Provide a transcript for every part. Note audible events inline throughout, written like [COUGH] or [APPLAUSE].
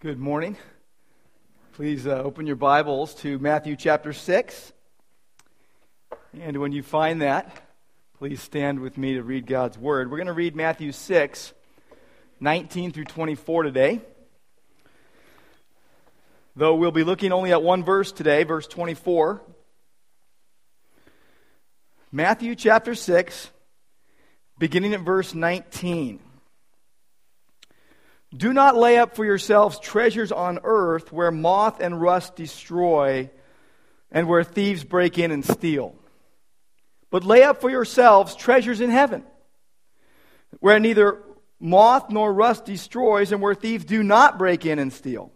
Good morning. Please uh, open your Bibles to Matthew chapter 6. And when you find that, please stand with me to read God's Word. We're going to read Matthew 6, 19 through 24 today. Though we'll be looking only at one verse today, verse 24. Matthew chapter 6, beginning at verse 19. Do not lay up for yourselves treasures on earth where moth and rust destroy and where thieves break in and steal. But lay up for yourselves treasures in heaven where neither moth nor rust destroys and where thieves do not break in and steal.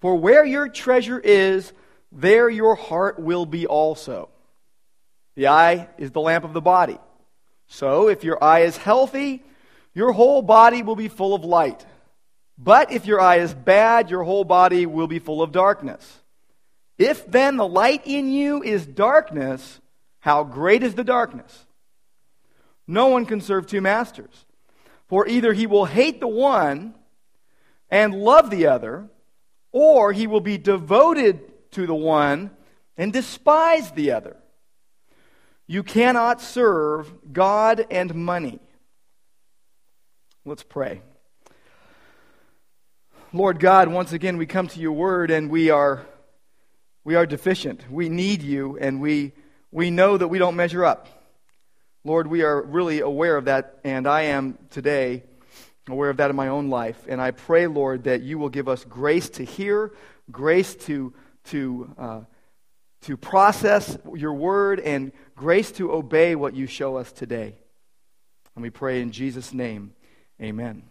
For where your treasure is, there your heart will be also. The eye is the lamp of the body. So if your eye is healthy, your whole body will be full of light. But if your eye is bad, your whole body will be full of darkness. If then the light in you is darkness, how great is the darkness? No one can serve two masters. For either he will hate the one and love the other, or he will be devoted to the one and despise the other. You cannot serve God and money. Let's pray. Lord God, once again we come to your word and we are we are deficient. We need you and we we know that we don't measure up. Lord, we are really aware of that and I am today aware of that in my own life and I pray, Lord, that you will give us grace to hear, grace to to uh, to process your word and grace to obey what you show us today. And we pray in Jesus' name. Amen.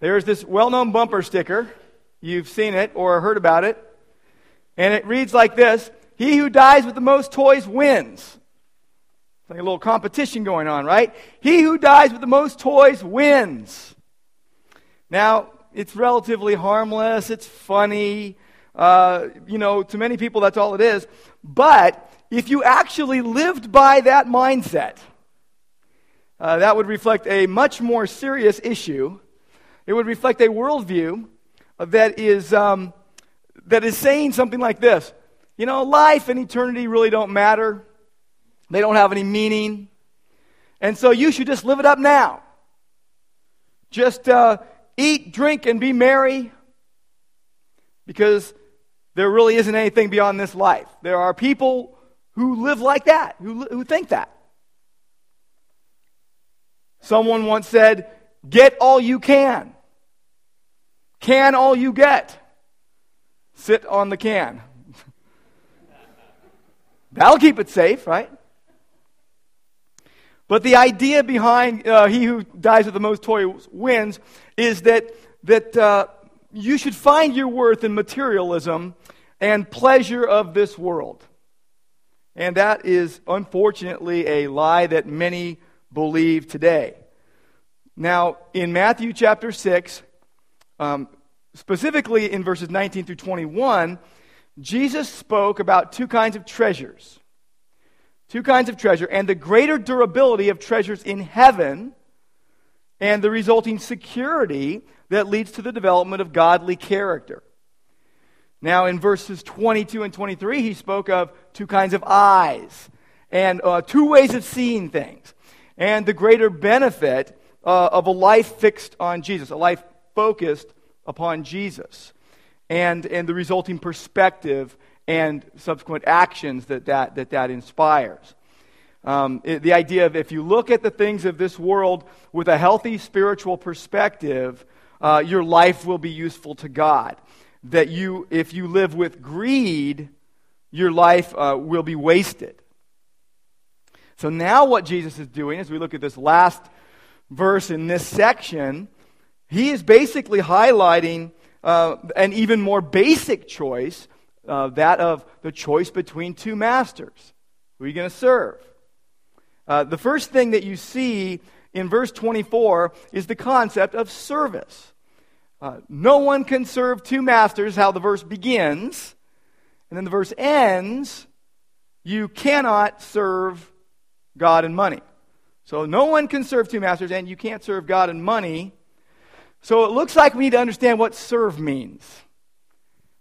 There's this well known bumper sticker. You've seen it or heard about it. And it reads like this He who dies with the most toys wins. It's like a little competition going on, right? He who dies with the most toys wins. Now, it's relatively harmless, it's funny. Uh, you know, to many people, that's all it is. But if you actually lived by that mindset, uh, that would reflect a much more serious issue it would reflect a worldview that is, um, that is saying something like this You know, life and eternity really don't matter, they don't have any meaning. And so you should just live it up now. Just uh, eat, drink, and be merry because there really isn't anything beyond this life. There are people who live like that, who, who think that. Someone once said, Get all you can. Can all you get. Sit on the can. [LAUGHS] That'll keep it safe, right? But the idea behind uh, he who dies with the most toys wins is that, that uh, you should find your worth in materialism and pleasure of this world. And that is unfortunately a lie that many believe today. Now, in Matthew chapter 6, um, specifically in verses 19 through 21, Jesus spoke about two kinds of treasures. Two kinds of treasure, and the greater durability of treasures in heaven, and the resulting security that leads to the development of godly character. Now, in verses 22 and 23, he spoke of two kinds of eyes and uh, two ways of seeing things, and the greater benefit uh, of a life fixed on Jesus, a life focused upon Jesus and, and the resulting perspective and subsequent actions that that, that, that inspires. Um, it, the idea of if you look at the things of this world with a healthy spiritual perspective, uh, your life will be useful to God. That you, if you live with greed, your life uh, will be wasted. So now, what Jesus is doing, as we look at this last verse in this section, he is basically highlighting uh, an even more basic choice, uh, that of the choice between two masters. Who are you going to serve? Uh, the first thing that you see in verse 24 is the concept of service. Uh, no one can serve two masters, how the verse begins. And then the verse ends, you cannot serve God and money. So no one can serve two masters, and you can't serve God and money. So it looks like we need to understand what serve means.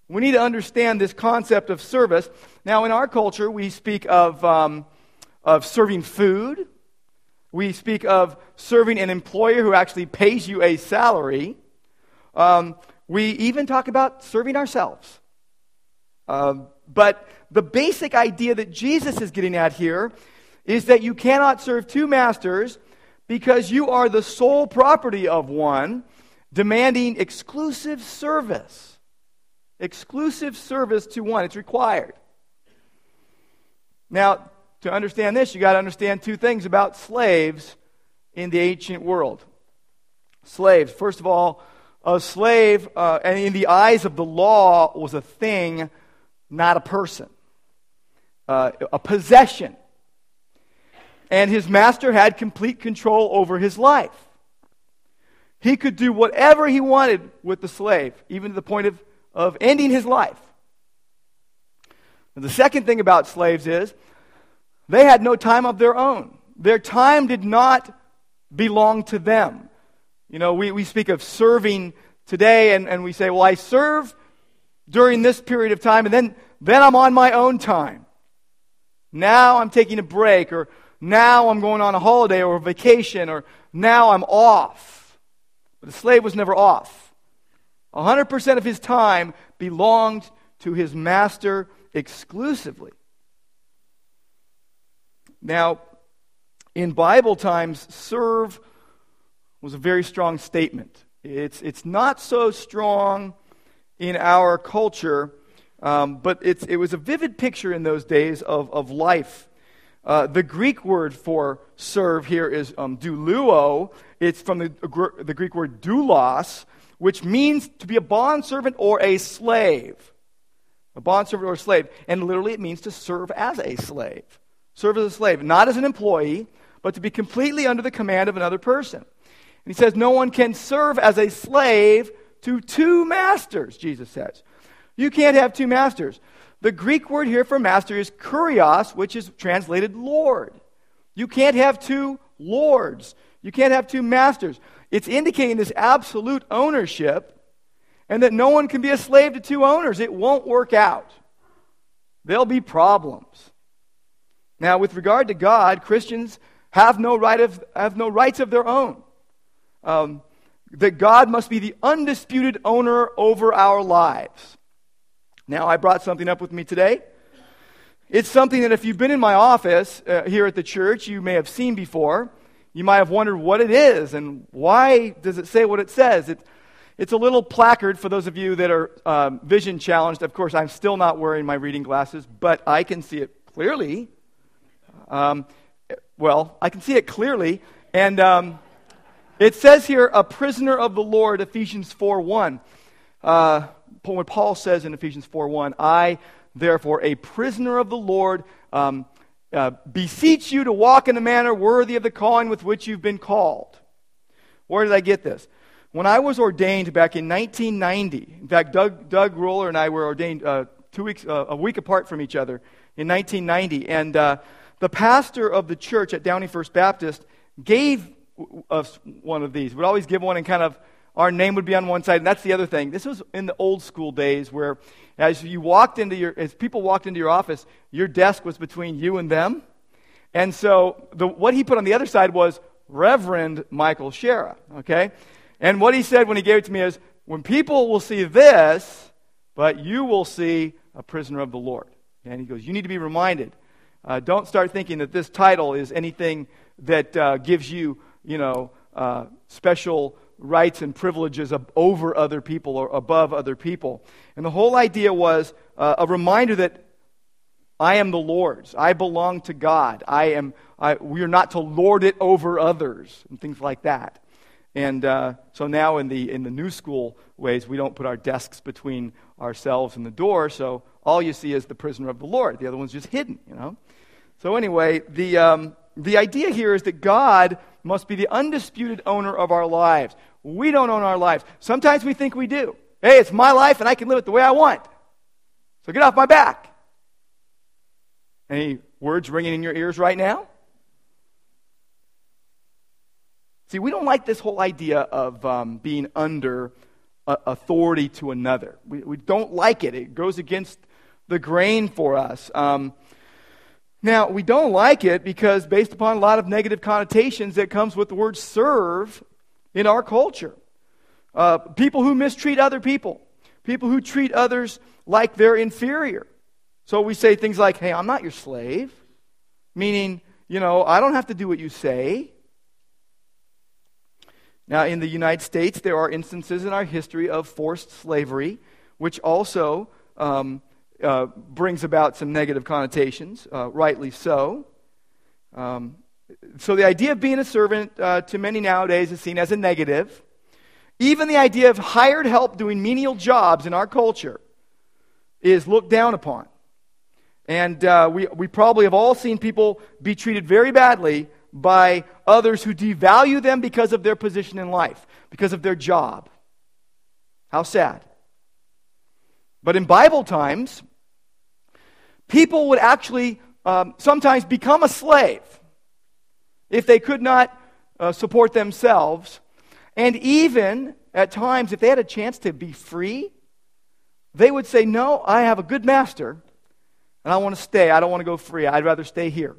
We need to understand this concept of service. Now, in our culture, we speak of, um, of serving food. We speak of serving an employer who actually pays you a salary. Um, we even talk about serving ourselves. Uh, but the basic idea that Jesus is getting at here is that you cannot serve two masters because you are the sole property of one, demanding exclusive service. Exclusive service to one. It's required. Now, to understand this, you got to understand two things about slaves in the ancient world. Slaves, first of all, a slave, uh, and in the eyes of the law, was a thing, not a person, uh, a possession. And his master had complete control over his life. He could do whatever he wanted with the slave, even to the point of, of ending his life. And the second thing about slaves is they had no time of their own. Their time did not belong to them. You know, we, we speak of serving today and, and we say, well, I serve during this period of time and then, then I'm on my own time. Now I'm taking a break or now I'm going on a holiday or a vacation or now I'm off. But the slave was never off. 100% of his time belonged to his master exclusively. Now, in Bible times, serve was a very strong statement. It's, it's not so strong in our culture, um, but it's, it was a vivid picture in those days of, of life. Uh, the Greek word for serve here is um, douleuo. It's from the, the Greek word doulos, which means to be a bondservant or a slave. A bondservant or a slave. And literally it means to serve as a slave serve as a slave, not as an employee, but to be completely under the command of another person. And he says, No one can serve as a slave to two masters, Jesus says. You can't have two masters. The Greek word here for master is kurios, which is translated Lord. You can't have two lords. You can't have two masters. It's indicating this absolute ownership and that no one can be a slave to two owners. It won't work out. There'll be problems. Now, with regard to God, Christians have no, right of, have no rights of their own. Um, that God must be the undisputed owner over our lives. Now, I brought something up with me today. It's something that if you've been in my office uh, here at the church, you may have seen before. You might have wondered what it is and why does it say what it says. It, it's a little placard for those of you that are um, vision challenged. Of course, I'm still not wearing my reading glasses, but I can see it clearly. Um, well, I can see it clearly. And um, it says here, a prisoner of the Lord, Ephesians 4 1. Uh, when Paul says in Ephesians 4 1, I, therefore, a prisoner of the Lord, um, uh, beseech you to walk in a manner worthy of the calling with which you've been called. Where did I get this? When I was ordained back in 1990, in fact, Doug, Doug Roller and I were ordained uh, two weeks, uh, a week apart from each other in 1990. And uh, the pastor of the church at Downey First Baptist gave us one of these. Would always give one and kind of our name would be on one side. And that's the other thing. This was in the old school days where as you walked into your, as people walked into your office, your desk was between you and them. And so the, what he put on the other side was Reverend Michael Sciarra, okay? And what he said when he gave it to me is, when people will see this, but you will see a prisoner of the Lord. And he goes, you need to be reminded uh, don't start thinking that this title is anything that uh, gives you, you know, uh, special rights and privileges over other people or above other people. And the whole idea was uh, a reminder that I am the Lord's. I belong to God. I am. I, we are not to lord it over others and things like that. And uh, so now in the in the new school ways, we don't put our desks between ourselves and the door. So all you see is the prisoner of the Lord. The other one's just hidden. You know. So, anyway, the, um, the idea here is that God must be the undisputed owner of our lives. We don't own our lives. Sometimes we think we do. Hey, it's my life and I can live it the way I want. So get off my back. Any words ringing in your ears right now? See, we don't like this whole idea of um, being under uh, authority to another. We, we don't like it. It goes against the grain for us. Um, now, we don't like it because, based upon a lot of negative connotations that comes with the word serve in our culture. Uh, people who mistreat other people, people who treat others like they're inferior. So we say things like, hey, I'm not your slave, meaning, you know, I don't have to do what you say. Now, in the United States, there are instances in our history of forced slavery, which also um, uh, brings about some negative connotations, uh, rightly so. Um, so, the idea of being a servant uh, to many nowadays is seen as a negative. Even the idea of hired help doing menial jobs in our culture is looked down upon. And uh, we, we probably have all seen people be treated very badly by others who devalue them because of their position in life, because of their job. How sad. But in Bible times, people would actually um, sometimes become a slave if they could not uh, support themselves. And even at times, if they had a chance to be free, they would say, No, I have a good master, and I want to stay. I don't want to go free. I'd rather stay here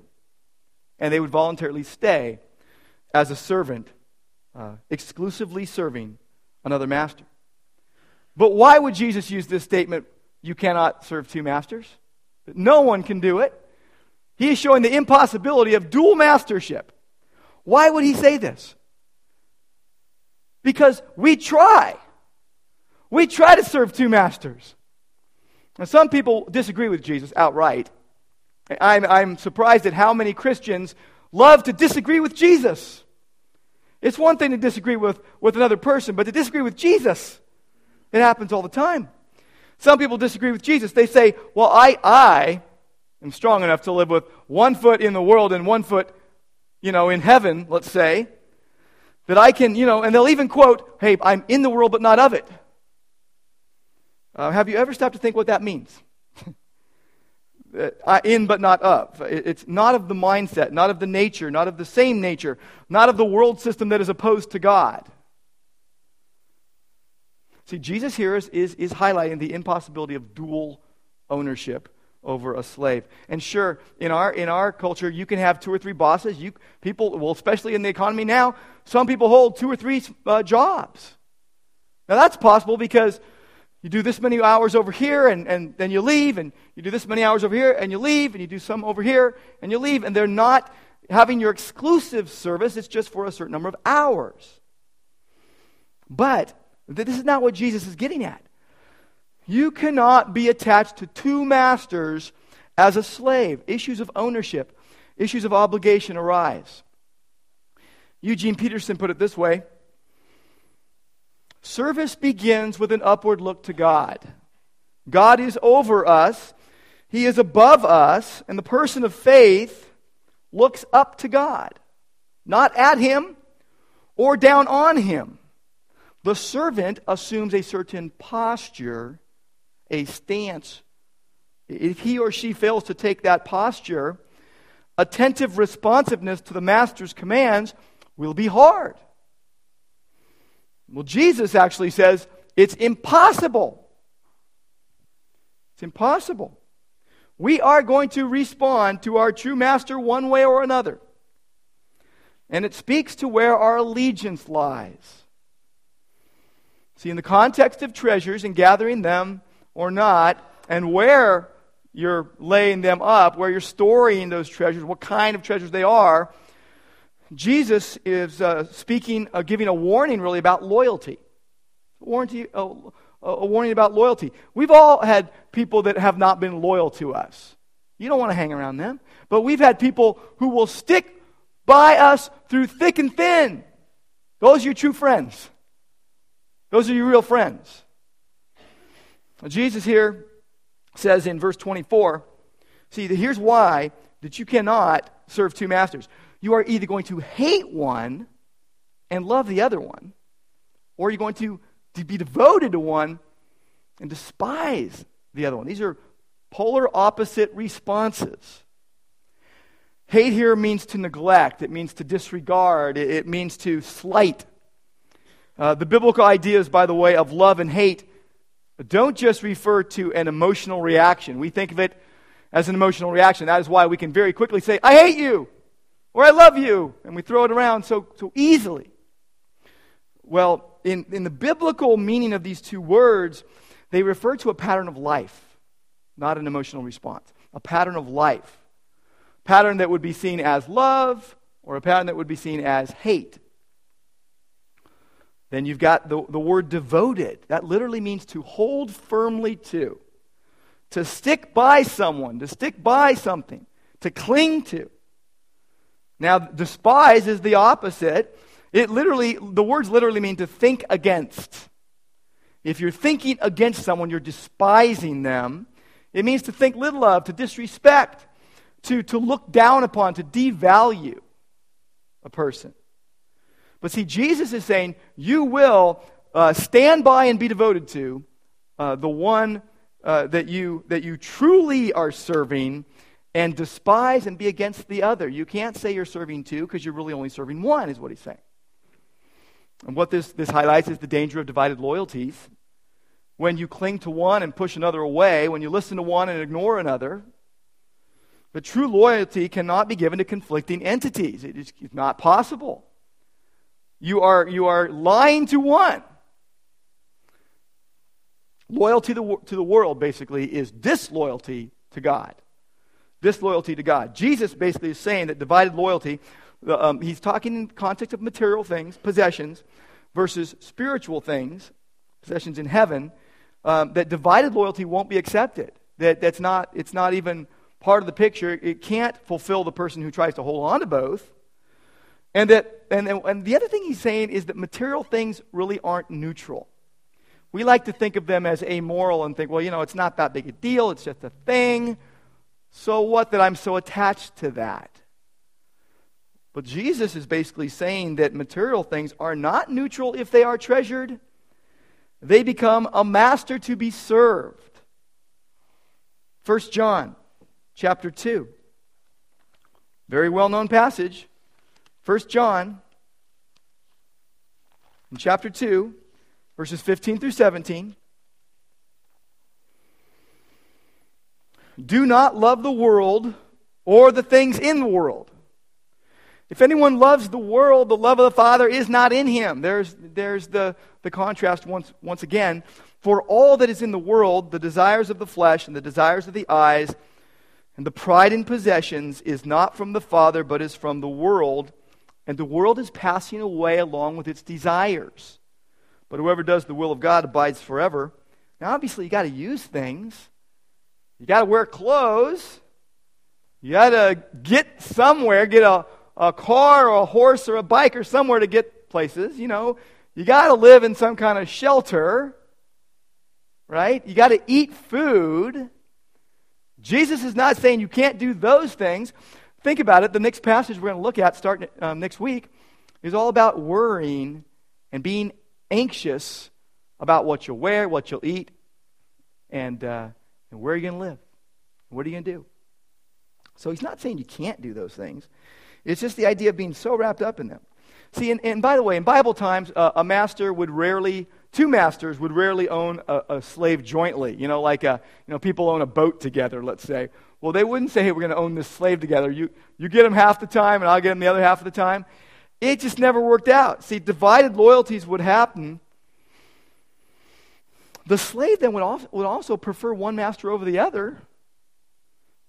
and they would voluntarily stay as a servant, uh, exclusively serving another master. But why would Jesus use this statement, you cannot serve two masters? No one can do it. He is showing the impossibility of dual mastership. Why would he say this? Because we try. We try to serve two masters. And some people disagree with Jesus outright. I'm, I'm surprised at how many Christians love to disagree with Jesus. It's one thing to disagree with, with another person, but to disagree with Jesus, it happens all the time. Some people disagree with Jesus. They say, Well, I, I am strong enough to live with one foot in the world and one foot, you know, in heaven, let's say, that I can, you know, and they'll even quote, Hey, I'm in the world but not of it. Uh, have you ever stopped to think what that means? [LAUGHS] in but not of. It's not of the mindset, not of the nature, not of the same nature, not of the world system that is opposed to God. See, Jesus here is, is, is highlighting the impossibility of dual ownership over a slave. And sure, in our, in our culture, you can have two or three bosses. You, people, well, especially in the economy now, some people hold two or three uh, jobs. Now, that's possible because you do this many hours over here and, and then you leave, and you do this many hours over here and you leave, and you do some over here and you leave, and they're not having your exclusive service, it's just for a certain number of hours. But this is not what Jesus is getting at. You cannot be attached to two masters as a slave. Issues of ownership, issues of obligation arise. Eugene Peterson put it this way Service begins with an upward look to God. God is over us, He is above us, and the person of faith looks up to God, not at Him or down on Him. The servant assumes a certain posture, a stance. If he or she fails to take that posture, attentive responsiveness to the master's commands will be hard. Well, Jesus actually says it's impossible. It's impossible. We are going to respond to our true master one way or another. And it speaks to where our allegiance lies. See, in the context of treasures and gathering them or not, and where you're laying them up, where you're storing those treasures, what kind of treasures they are, Jesus is uh, speaking, uh, giving a warning really about loyalty. Warranty, uh, a warning about loyalty. We've all had people that have not been loyal to us. You don't want to hang around them. But we've had people who will stick by us through thick and thin. Those are your true friends. Those are your real friends. Jesus here says in verse 24, see, here's why that you cannot serve two masters you are either going to hate one and love the other one, or you're going to, to be devoted to one and despise the other one. These are polar opposite responses. Hate here means to neglect, it means to disregard, it, it means to slight. Uh, the biblical ideas, by the way, of love and hate don't just refer to an emotional reaction. We think of it as an emotional reaction. That is why we can very quickly say, I hate you, or I love you, and we throw it around so, so easily. Well, in, in the biblical meaning of these two words, they refer to a pattern of life, not an emotional response. A pattern of life. Pattern that would be seen as love, or a pattern that would be seen as hate. Then you've got the, the word devoted. That literally means to hold firmly to, to stick by someone, to stick by something, to cling to. Now, despise is the opposite. It literally, the words literally mean to think against. If you're thinking against someone, you're despising them. It means to think little of, to disrespect, to, to look down upon, to devalue a person. But see, Jesus is saying, you will uh, stand by and be devoted to uh, the one uh, that, you, that you truly are serving and despise and be against the other. You can't say you're serving two because you're really only serving one, is what he's saying. And what this, this highlights is the danger of divided loyalties. When you cling to one and push another away, when you listen to one and ignore another. But true loyalty cannot be given to conflicting entities. It is not possible. You are, you are lying to one. Loyalty to the, to the world, basically, is disloyalty to God. Disloyalty to God. Jesus basically is saying that divided loyalty, um, he's talking in context of material things, possessions, versus spiritual things, possessions in heaven, um, that divided loyalty won't be accepted. That, that's not, it's not even part of the picture. It can't fulfill the person who tries to hold on to both. And, that, and, and the other thing he's saying is that material things really aren't neutral. We like to think of them as amoral and think, well, you know, it's not that big a deal, it's just a thing. So what that I'm so attached to that? But Jesus is basically saying that material things are not neutral if they are treasured. They become a master to be served. 1 John chapter 2. Very well known passage. 1 John, in chapter 2, verses 15 through 17. Do not love the world or the things in the world. If anyone loves the world, the love of the Father is not in him. There's, there's the, the contrast once, once again. For all that is in the world, the desires of the flesh and the desires of the eyes and the pride in possessions is not from the Father, but is from the world and the world is passing away along with its desires. But whoever does the will of God abides forever. Now, obviously, you got to use things. You got to wear clothes. You got to get somewhere, get a, a car or a horse or a bike or somewhere to get places. You know, you got to live in some kind of shelter, right? You got to eat food. Jesus is not saying you can't do those things. Think about it. The next passage we're going to look at, starting um, next week, is all about worrying and being anxious about what you'll wear, what you'll eat, and, uh, and where you're going to live. What are you going to do? So he's not saying you can't do those things. It's just the idea of being so wrapped up in them. See, and, and by the way, in Bible times, uh, a master would rarely, two masters would rarely own a, a slave jointly. You know, like a, uh, you know, people own a boat together, let's say. Well, they wouldn't say, hey, we're going to own this slave together. You, you get him half the time, and I'll get him the other half of the time. It just never worked out. See, divided loyalties would happen. The slave then would also, would also prefer one master over the other.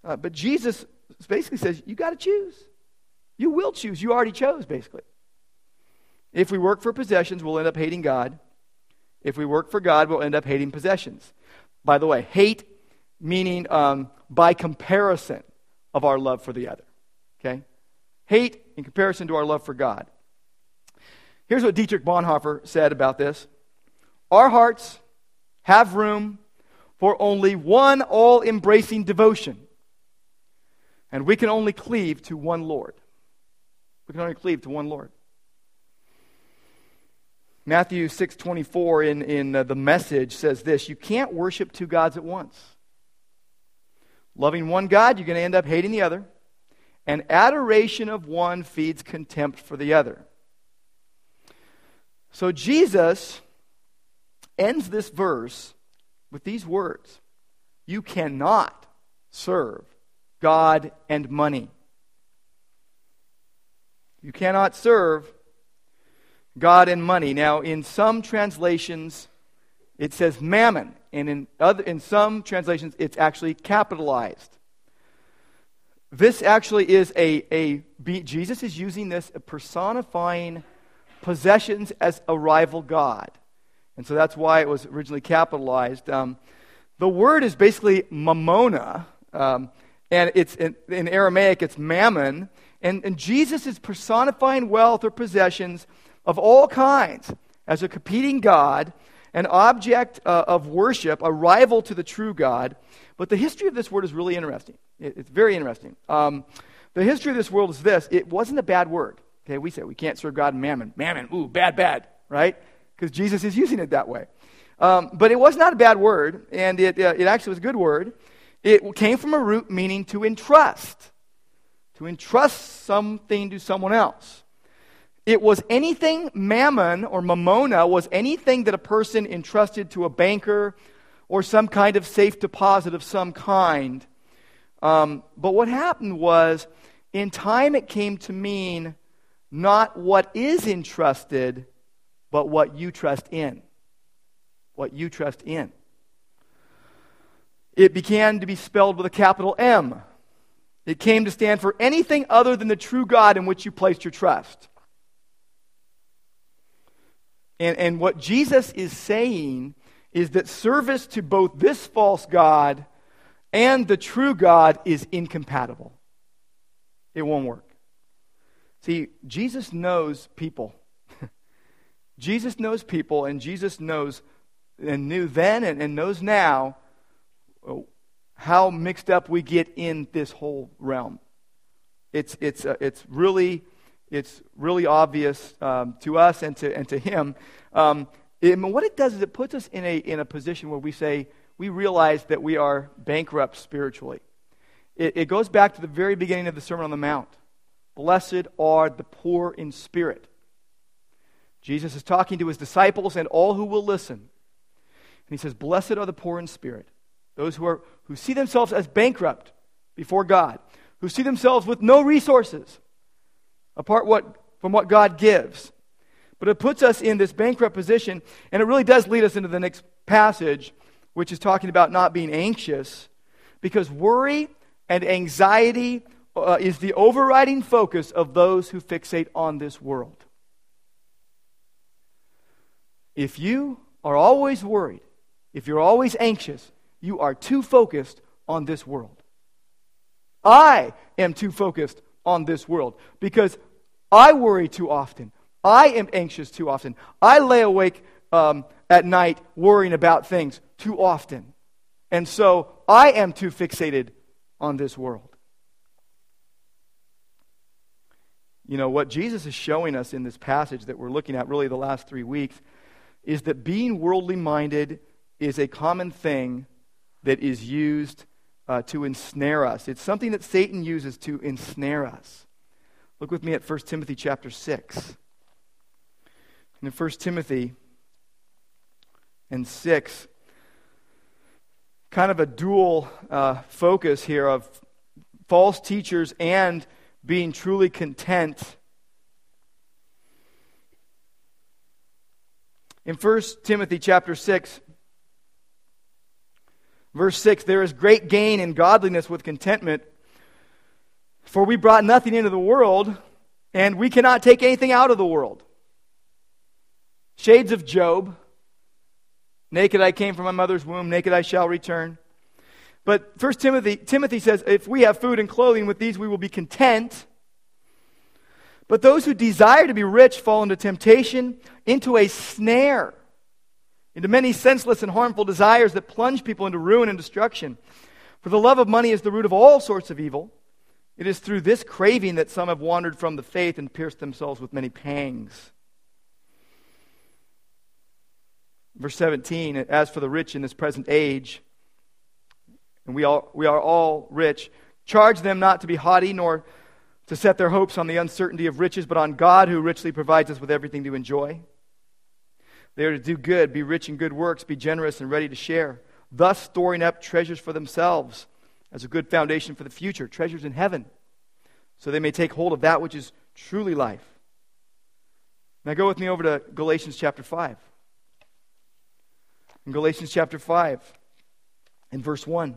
Uh, but Jesus basically says, you got to choose. You will choose. You already chose, basically. If we work for possessions, we'll end up hating God. If we work for God, we'll end up hating possessions. By the way, hate meaning um, by comparison of our love for the other. Okay? Hate in comparison to our love for God. Here's what Dietrich Bonhoeffer said about this Our hearts have room for only one all embracing devotion, and we can only cleave to one Lord. We can only cleave to one Lord. Matthew 6:24 in in uh, the message says this, you can't worship two gods at once. Loving one God, you're going to end up hating the other. and adoration of one feeds contempt for the other. So Jesus ends this verse with these words You cannot serve God and money. You cannot serve God and money. Now, in some translations, it says mammon, and in, other, in some translations, it's actually capitalized. This actually is a, a Jesus is using this personifying possessions as a rival God. And so that's why it was originally capitalized. Um, the word is basically mamona, um, and it's in, in, Aramaic, it's mammon. And, and Jesus is personifying wealth or possessions of all kinds as a competing God, an object uh, of worship, a rival to the true God. But the history of this word is really interesting. It, it's very interesting. Um, the history of this world is this it wasn't a bad word. Okay, we say we can't serve God and mammon. Mammon, ooh, bad, bad, right? Because Jesus is using it that way. Um, but it was not a bad word, and it, uh, it actually was a good word. It came from a root meaning to entrust, to entrust something to someone else. It was anything, mammon or mamona was anything that a person entrusted to a banker or some kind of safe deposit of some kind. Um, but what happened was, in time, it came to mean not what is entrusted, but what you trust in. What you trust in. It began to be spelled with a capital M. It came to stand for anything other than the true God in which you placed your trust. And, and what Jesus is saying is that service to both this false God and the true God is incompatible. It won't work. See, Jesus knows people. [LAUGHS] Jesus knows people, and Jesus knows and knew then and, and knows now how mixed up we get in this whole realm. It's, it's, uh, it's, really, it's really obvious um, to us and to, and to him. Um, it, what it does is it puts us in a, in a position where we say, we realize that we are bankrupt spiritually. It, it goes back to the very beginning of the Sermon on the Mount. Blessed are the poor in spirit. Jesus is talking to his disciples and all who will listen. And he says, Blessed are the poor in spirit, those who, are, who see themselves as bankrupt before God, who see themselves with no resources apart what, from what God gives. But it puts us in this bankrupt position, and it really does lead us into the next passage, which is talking about not being anxious, because worry and anxiety uh, is the overriding focus of those who fixate on this world. If you are always worried, if you're always anxious, you are too focused on this world. I am too focused on this world because I worry too often. I am anxious too often. I lay awake um, at night worrying about things too often. And so I am too fixated on this world. You know, what Jesus is showing us in this passage that we're looking at really the last three weeks is that being worldly minded is a common thing that is used uh, to ensnare us. It's something that Satan uses to ensnare us. Look with me at 1 Timothy chapter 6. In 1 Timothy and 6, kind of a dual uh, focus here of false teachers and being truly content. In 1 Timothy chapter 6, verse 6, there is great gain in godliness with contentment, for we brought nothing into the world, and we cannot take anything out of the world. Shades of Job. Naked I came from my mother's womb, naked I shall return. But First Timothy, Timothy says, if we have food and clothing, with these we will be content. But those who desire to be rich fall into temptation, into a snare, into many senseless and harmful desires that plunge people into ruin and destruction. For the love of money is the root of all sorts of evil. It is through this craving that some have wandered from the faith and pierced themselves with many pangs. Verse 17 As for the rich in this present age, and we, all, we are all rich. Charge them not to be haughty, nor to set their hopes on the uncertainty of riches, but on God who richly provides us with everything to enjoy. They are to do good, be rich in good works, be generous and ready to share, thus storing up treasures for themselves as a good foundation for the future, treasures in heaven, so they may take hold of that which is truly life. Now go with me over to Galatians chapter 5. In Galatians chapter 5, in verse 1.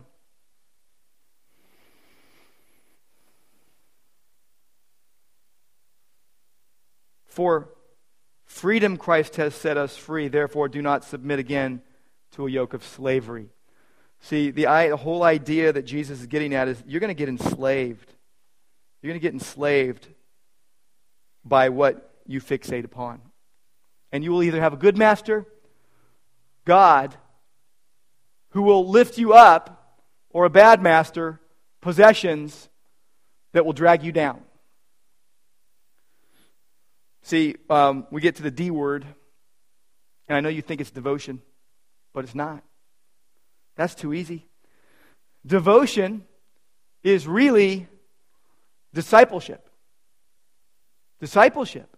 For freedom Christ has set us free, therefore do not submit again to a yoke of slavery. See, the, the whole idea that Jesus is getting at is you're going to get enslaved. You're going to get enslaved by what you fixate upon. And you will either have a good master, God, who will lift you up, or a bad master, possessions that will drag you down. See, um, we get to the D word, and I know you think it's devotion, but it's not. That's too easy. Devotion is really discipleship. Discipleship.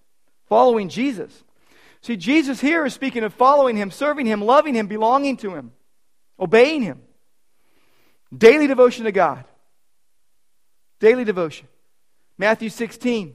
Following Jesus. See, Jesus here is speaking of following Him, serving Him, loving Him, belonging to Him, obeying Him. Daily devotion to God. Daily devotion. Matthew 16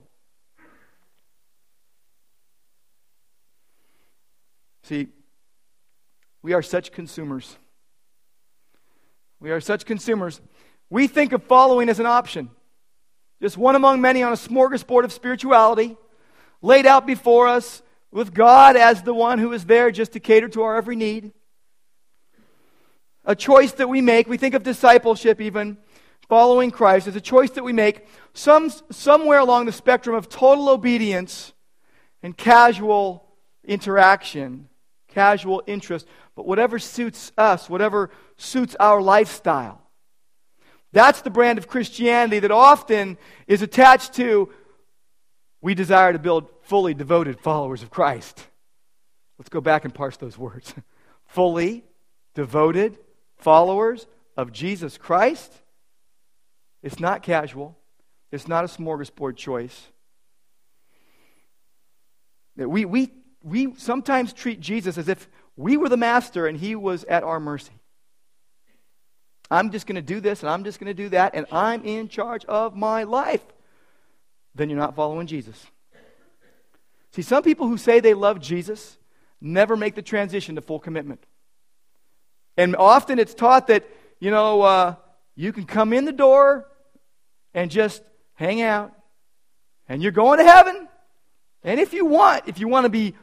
See, we are such consumers. We are such consumers. We think of following as an option, just one among many on a smorgasbord of spirituality, laid out before us with God as the one who is there just to cater to our every need. A choice that we make, we think of discipleship even, following Christ, as a choice that we make some, somewhere along the spectrum of total obedience and casual interaction casual interest, but whatever suits us, whatever suits our lifestyle. That's the brand of Christianity that often is attached to we desire to build fully devoted followers of Christ. Let's go back and parse those words. [LAUGHS] fully devoted followers of Jesus Christ. It's not casual. It's not a smorgasbord choice. We, we we sometimes treat Jesus as if we were the master and he was at our mercy. I'm just going to do this and I'm just going to do that and I'm in charge of my life. Then you're not following Jesus. See, some people who say they love Jesus never make the transition to full commitment. And often it's taught that, you know, uh, you can come in the door and just hang out and you're going to heaven and if you want, if you want to be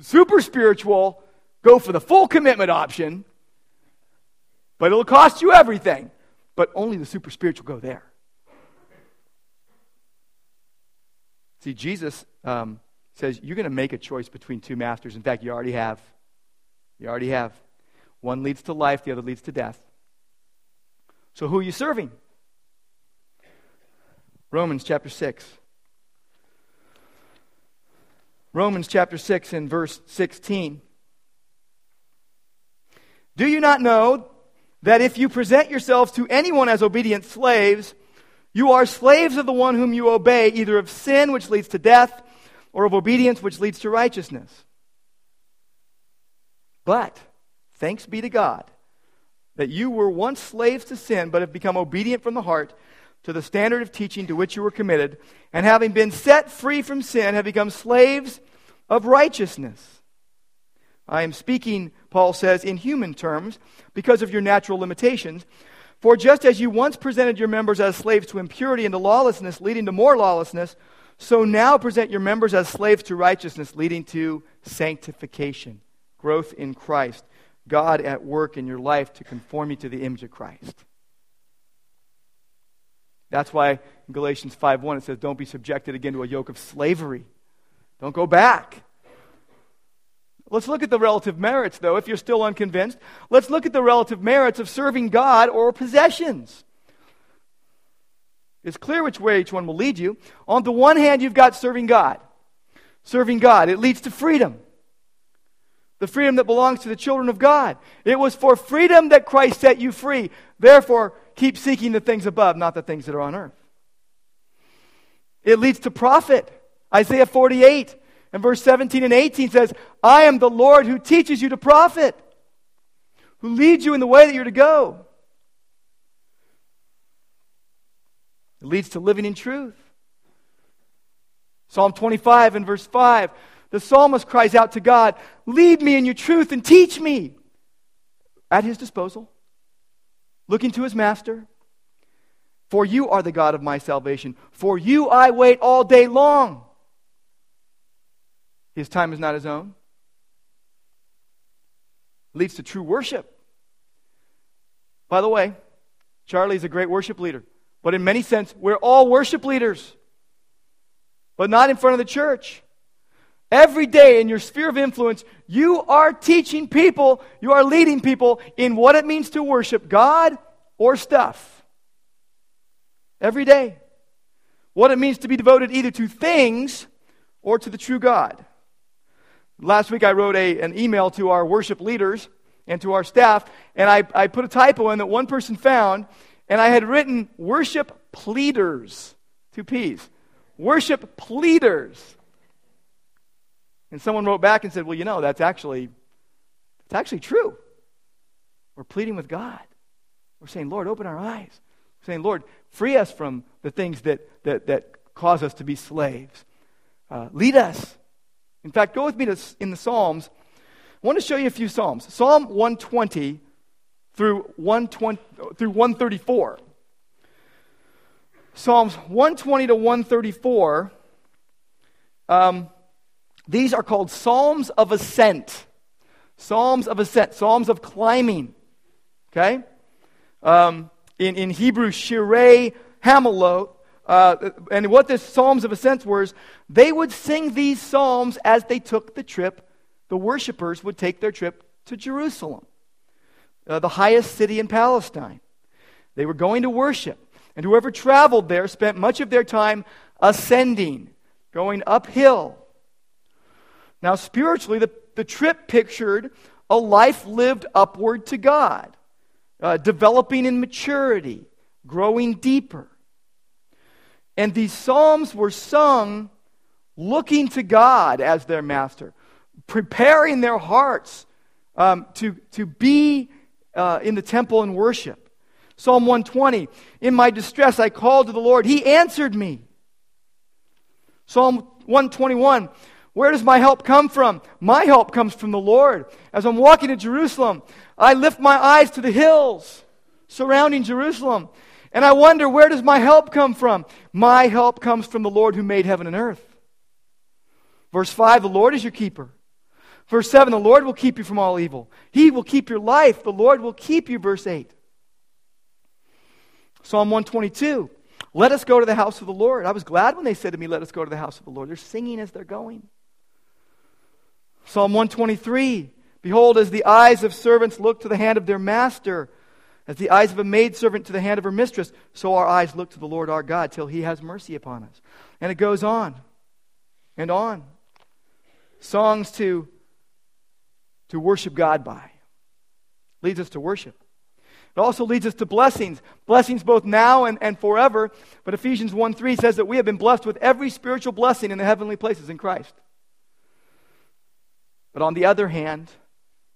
super spiritual, go for the full commitment option. But it'll cost you everything. But only the super spiritual go there. See, Jesus um, says you're going to make a choice between two masters. In fact, you already have. You already have. One leads to life, the other leads to death. So who are you serving? Romans chapter 6. Romans chapter 6 and verse 16. Do you not know that if you present yourselves to anyone as obedient slaves, you are slaves of the one whom you obey, either of sin, which leads to death, or of obedience, which leads to righteousness? But, thanks be to God, that you were once slaves to sin, but have become obedient from the heart to the standard of teaching to which you were committed, and having been set free from sin, have become slaves of righteousness. I am speaking, Paul says, in human terms because of your natural limitations. For just as you once presented your members as slaves to impurity and to lawlessness, leading to more lawlessness, so now present your members as slaves to righteousness, leading to sanctification, growth in Christ, God at work in your life to conform you to the image of Christ. That's why in Galatians 5:1 it says, Don't be subjected again to a yoke of slavery. Don't go back. Let's look at the relative merits, though, if you're still unconvinced. Let's look at the relative merits of serving God or possessions. It's clear which way each one will lead you. On the one hand, you've got serving God. Serving God. It leads to freedom. The freedom that belongs to the children of God. It was for freedom that Christ set you free. Therefore, keep seeking the things above, not the things that are on earth. It leads to profit. Isaiah 48 and verse 17 and 18 says, I am the Lord who teaches you to profit, who leads you in the way that you're to go. It leads to living in truth. Psalm 25 and verse 5, the psalmist cries out to God, Lead me in your truth and teach me. At his disposal, looking to his master. For you are the God of my salvation. For you I wait all day long. His time is not his own. Leads to true worship. By the way, Charlie's a great worship leader. But in many sense, we're all worship leaders. But not in front of the church. Every day in your sphere of influence, you are teaching people, you are leading people in what it means to worship God or stuff. Every day. What it means to be devoted either to things or to the true God. Last week I wrote a, an email to our worship leaders and to our staff, and I, I put a typo in that one person found, and I had written worship pleaders, two P's. Worship pleaders. And someone wrote back and said, Well, you know, that's actually it's actually true. We're pleading with God. We're saying, Lord, open our eyes. We're saying, Lord, free us from the things that, that, that cause us to be slaves. Uh, lead us. In fact, go with me to, in the Psalms. I want to show you a few Psalms. Psalm 120 through, 120, through 134. Psalms 120 to 134, um, these are called Psalms of Ascent. Psalms of Ascent, Psalms of climbing. Okay? Um, in, in Hebrew, Shirei Hamalot. Uh, and what the Psalms of Ascent were, they would sing these Psalms as they took the trip. The worshippers would take their trip to Jerusalem uh, the highest city in Palestine. They were going to worship. And whoever traveled there spent much of their time ascending, going uphill. Now, spiritually, the, the trip pictured a life lived upward to God, uh, developing in maturity, growing deeper. And these psalms were sung looking to God as their master, preparing their hearts um, to, to be uh, in the temple and worship. Psalm 120 In my distress I called to the Lord, He answered me. Psalm 121 Where does my help come from? My help comes from the Lord. As I'm walking to Jerusalem, I lift my eyes to the hills surrounding Jerusalem. And I wonder, where does my help come from? My help comes from the Lord who made heaven and earth. Verse 5 The Lord is your keeper. Verse 7 The Lord will keep you from all evil. He will keep your life. The Lord will keep you. Verse 8. Psalm 122 Let us go to the house of the Lord. I was glad when they said to me, Let us go to the house of the Lord. They're singing as they're going. Psalm 123 Behold, as the eyes of servants look to the hand of their master, as the eyes of a maidservant to the hand of her mistress, so our eyes look to the Lord our God till he has mercy upon us. And it goes on and on. Songs to to worship God by. Leads us to worship. It also leads us to blessings. Blessings both now and, and forever. But Ephesians 1 3 says that we have been blessed with every spiritual blessing in the heavenly places in Christ. But on the other hand,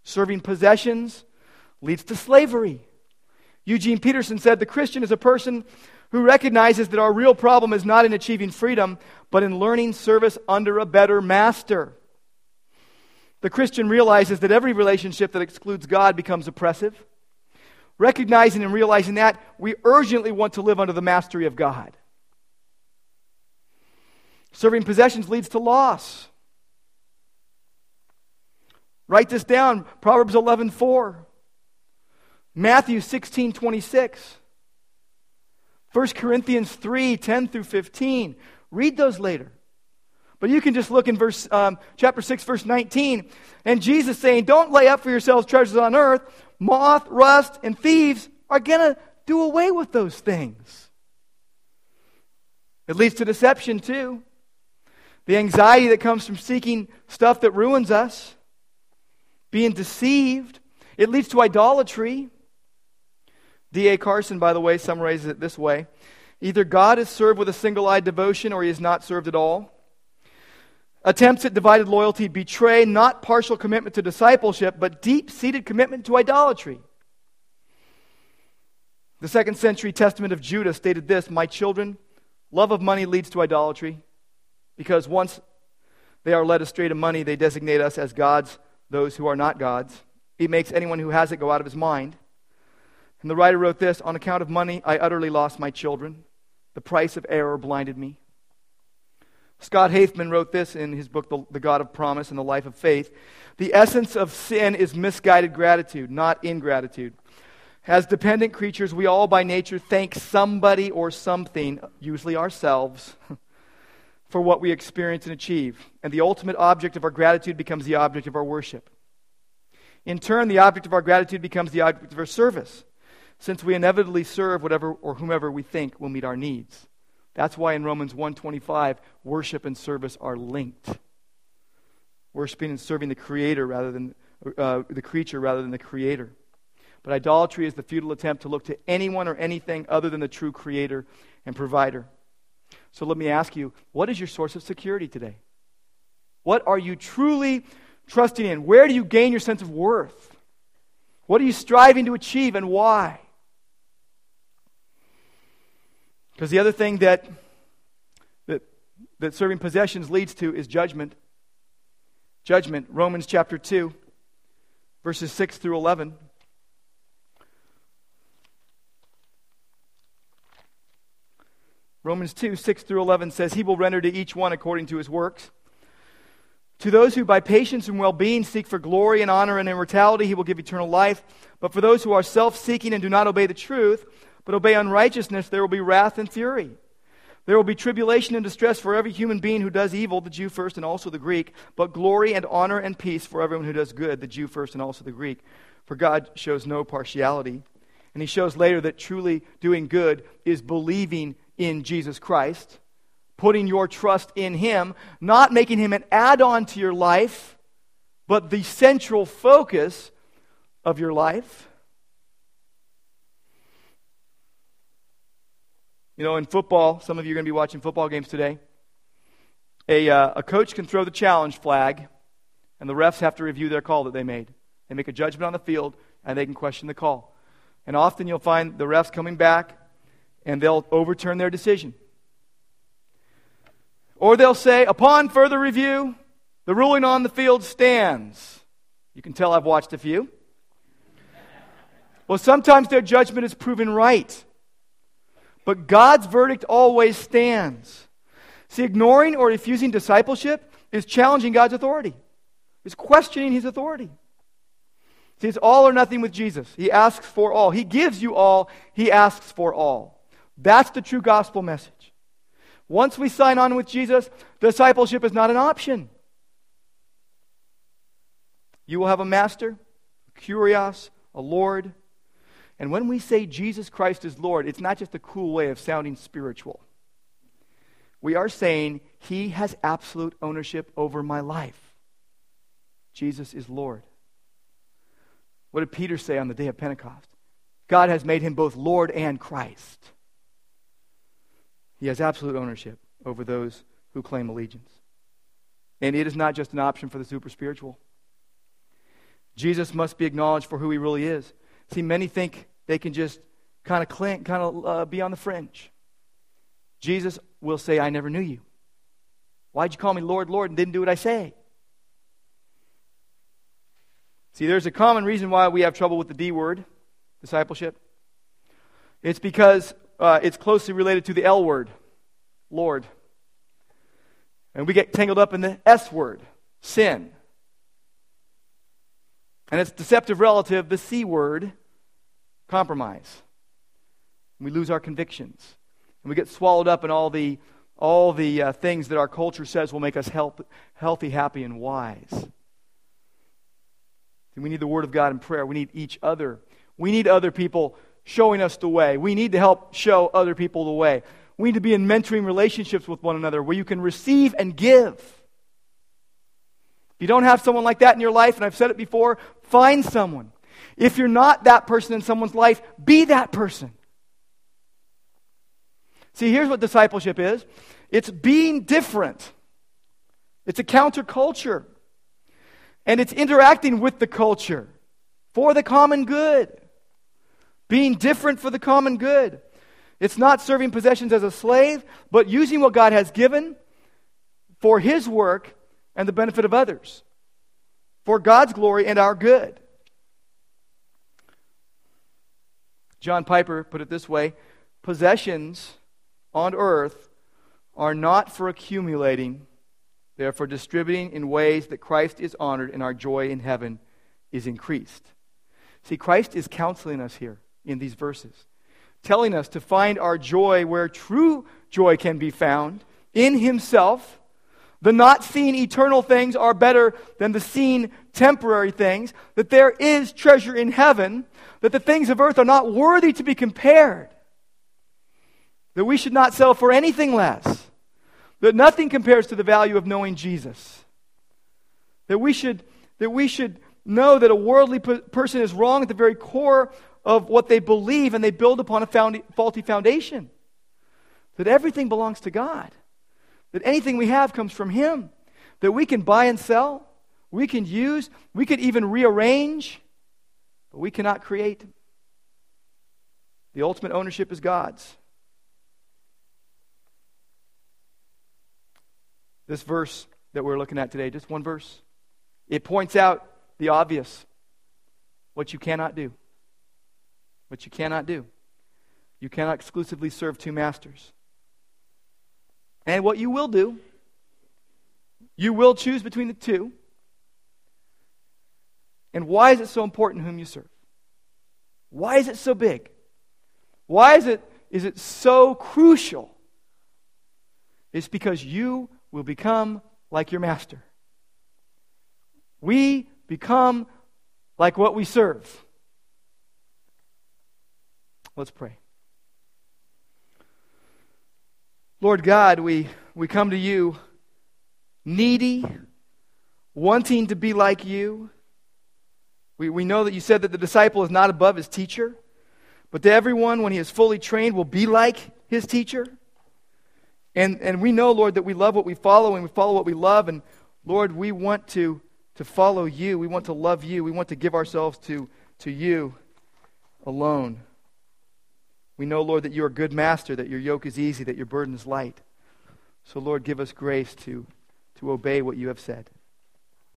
serving possessions leads to slavery. Eugene Peterson said the Christian is a person who recognizes that our real problem is not in achieving freedom, but in learning service under a better master. The Christian realizes that every relationship that excludes God becomes oppressive. Recognizing and realizing that, we urgently want to live under the mastery of God. Serving possessions leads to loss. Write this down Proverbs 11 4. Matthew 16 26. 1 Corinthians 3 10 through 15. Read those later. But you can just look in verse, um, chapter 6, verse 19, and Jesus saying, Don't lay up for yourselves treasures on earth. Moth, rust, and thieves are going to do away with those things. It leads to deception, too. The anxiety that comes from seeking stuff that ruins us, being deceived. It leads to idolatry. D.A. Carson, by the way, summarizes it this way Either God is served with a single eyed devotion or he is not served at all. Attempts at divided loyalty betray not partial commitment to discipleship, but deep seated commitment to idolatry. The second century testament of Judah stated this My children, love of money leads to idolatry, because once they are led astray to money, they designate us as gods, those who are not gods. It makes anyone who has it go out of his mind. And the writer wrote this On account of money, I utterly lost my children. The price of error blinded me. Scott Hafemann wrote this in his book, the God of Promise and the Life of Faith. The essence of sin is misguided gratitude, not ingratitude. As dependent creatures, we all by nature thank somebody or something, usually ourselves, [LAUGHS] for what we experience and achieve. And the ultimate object of our gratitude becomes the object of our worship. In turn, the object of our gratitude becomes the object of our service since we inevitably serve whatever or whomever we think will meet our needs. That's why in Romans 1:25 worship and service are linked. Worshiping and serving the creator rather than uh, the creature rather than the creator. But idolatry is the futile attempt to look to anyone or anything other than the true creator and provider. So let me ask you, what is your source of security today? What are you truly trusting in? Where do you gain your sense of worth? What are you striving to achieve and why? Because the other thing that, that, that serving possessions leads to is judgment. Judgment. Romans chapter 2, verses 6 through 11. Romans 2, 6 through 11 says, He will render to each one according to his works. To those who by patience and well being seek for glory and honor and immortality, he will give eternal life. But for those who are self seeking and do not obey the truth, but obey unrighteousness, there will be wrath and fury. There will be tribulation and distress for every human being who does evil, the Jew first and also the Greek, but glory and honor and peace for everyone who does good, the Jew first and also the Greek. For God shows no partiality. And he shows later that truly doing good is believing in Jesus Christ, putting your trust in him, not making him an add on to your life, but the central focus of your life. You know, in football, some of you are going to be watching football games today. A, uh, a coach can throw the challenge flag, and the refs have to review their call that they made. They make a judgment on the field, and they can question the call. And often you'll find the refs coming back, and they'll overturn their decision. Or they'll say, upon further review, the ruling on the field stands. You can tell I've watched a few. Well, sometimes their judgment is proven right. But God's verdict always stands. See, ignoring or refusing discipleship is challenging God's authority, it's questioning his authority. See, it's all or nothing with Jesus. He asks for all. He gives you all, he asks for all. That's the true gospel message. Once we sign on with Jesus, discipleship is not an option. You will have a master, a kurios, a Lord, and when we say Jesus Christ is Lord, it's not just a cool way of sounding spiritual. We are saying he has absolute ownership over my life. Jesus is Lord. What did Peter say on the day of Pentecost? God has made him both Lord and Christ. He has absolute ownership over those who claim allegiance. And it is not just an option for the super spiritual. Jesus must be acknowledged for who he really is. See, many think they can just kind of cling, kind of uh, be on the fringe. Jesus will say, I never knew you. Why'd you call me Lord, Lord, and didn't do what I say? See, there's a common reason why we have trouble with the D word, discipleship. It's because uh, it's closely related to the L word, Lord. And we get tangled up in the S word, sin. And its deceptive relative, the C word, compromise. We lose our convictions. And we get swallowed up in all the, all the uh, things that our culture says will make us help, healthy, happy, and wise. And we need the Word of God in prayer. We need each other. We need other people showing us the way. We need to help show other people the way. We need to be in mentoring relationships with one another where you can receive and give. If you don't have someone like that in your life, and I've said it before, find someone. If you're not that person in someone's life, be that person. See, here's what discipleship is it's being different, it's a counterculture, and it's interacting with the culture for the common good. Being different for the common good. It's not serving possessions as a slave, but using what God has given for His work and the benefit of others, for God's glory and our good. John Piper put it this way possessions on earth are not for accumulating, they are for distributing in ways that Christ is honored and our joy in heaven is increased. See, Christ is counseling us here in these verses, telling us to find our joy where true joy can be found in Himself. The not seen eternal things are better than the seen temporary things, that there is treasure in heaven, that the things of earth are not worthy to be compared, that we should not sell for anything less, that nothing compares to the value of knowing Jesus, that we should, that we should know that a worldly person is wrong at the very core of what they believe and they build upon a found, faulty foundation. That everything belongs to God. That anything we have comes from Him. That we can buy and sell. We can use. We could even rearrange. But we cannot create. The ultimate ownership is God's. This verse that we're looking at today, just one verse, it points out the obvious what you cannot do. What you cannot do. You cannot exclusively serve two masters. And what you will do, you will choose between the two. And why is it so important whom you serve? Why is it so big? Why is it, is it so crucial? It's because you will become like your master. We become like what we serve. Let's pray. Lord God, we, we come to you needy, wanting to be like you. We, we know that you said that the disciple is not above his teacher, but to everyone, when he is fully trained, will be like his teacher. And, and we know, Lord, that we love what we follow and we follow what we love. And Lord, we want to, to follow you. We want to love you. We want to give ourselves to, to you alone. We know, Lord, that you're a good master, that your yoke is easy, that your burden is light. So, Lord, give us grace to, to obey what you have said.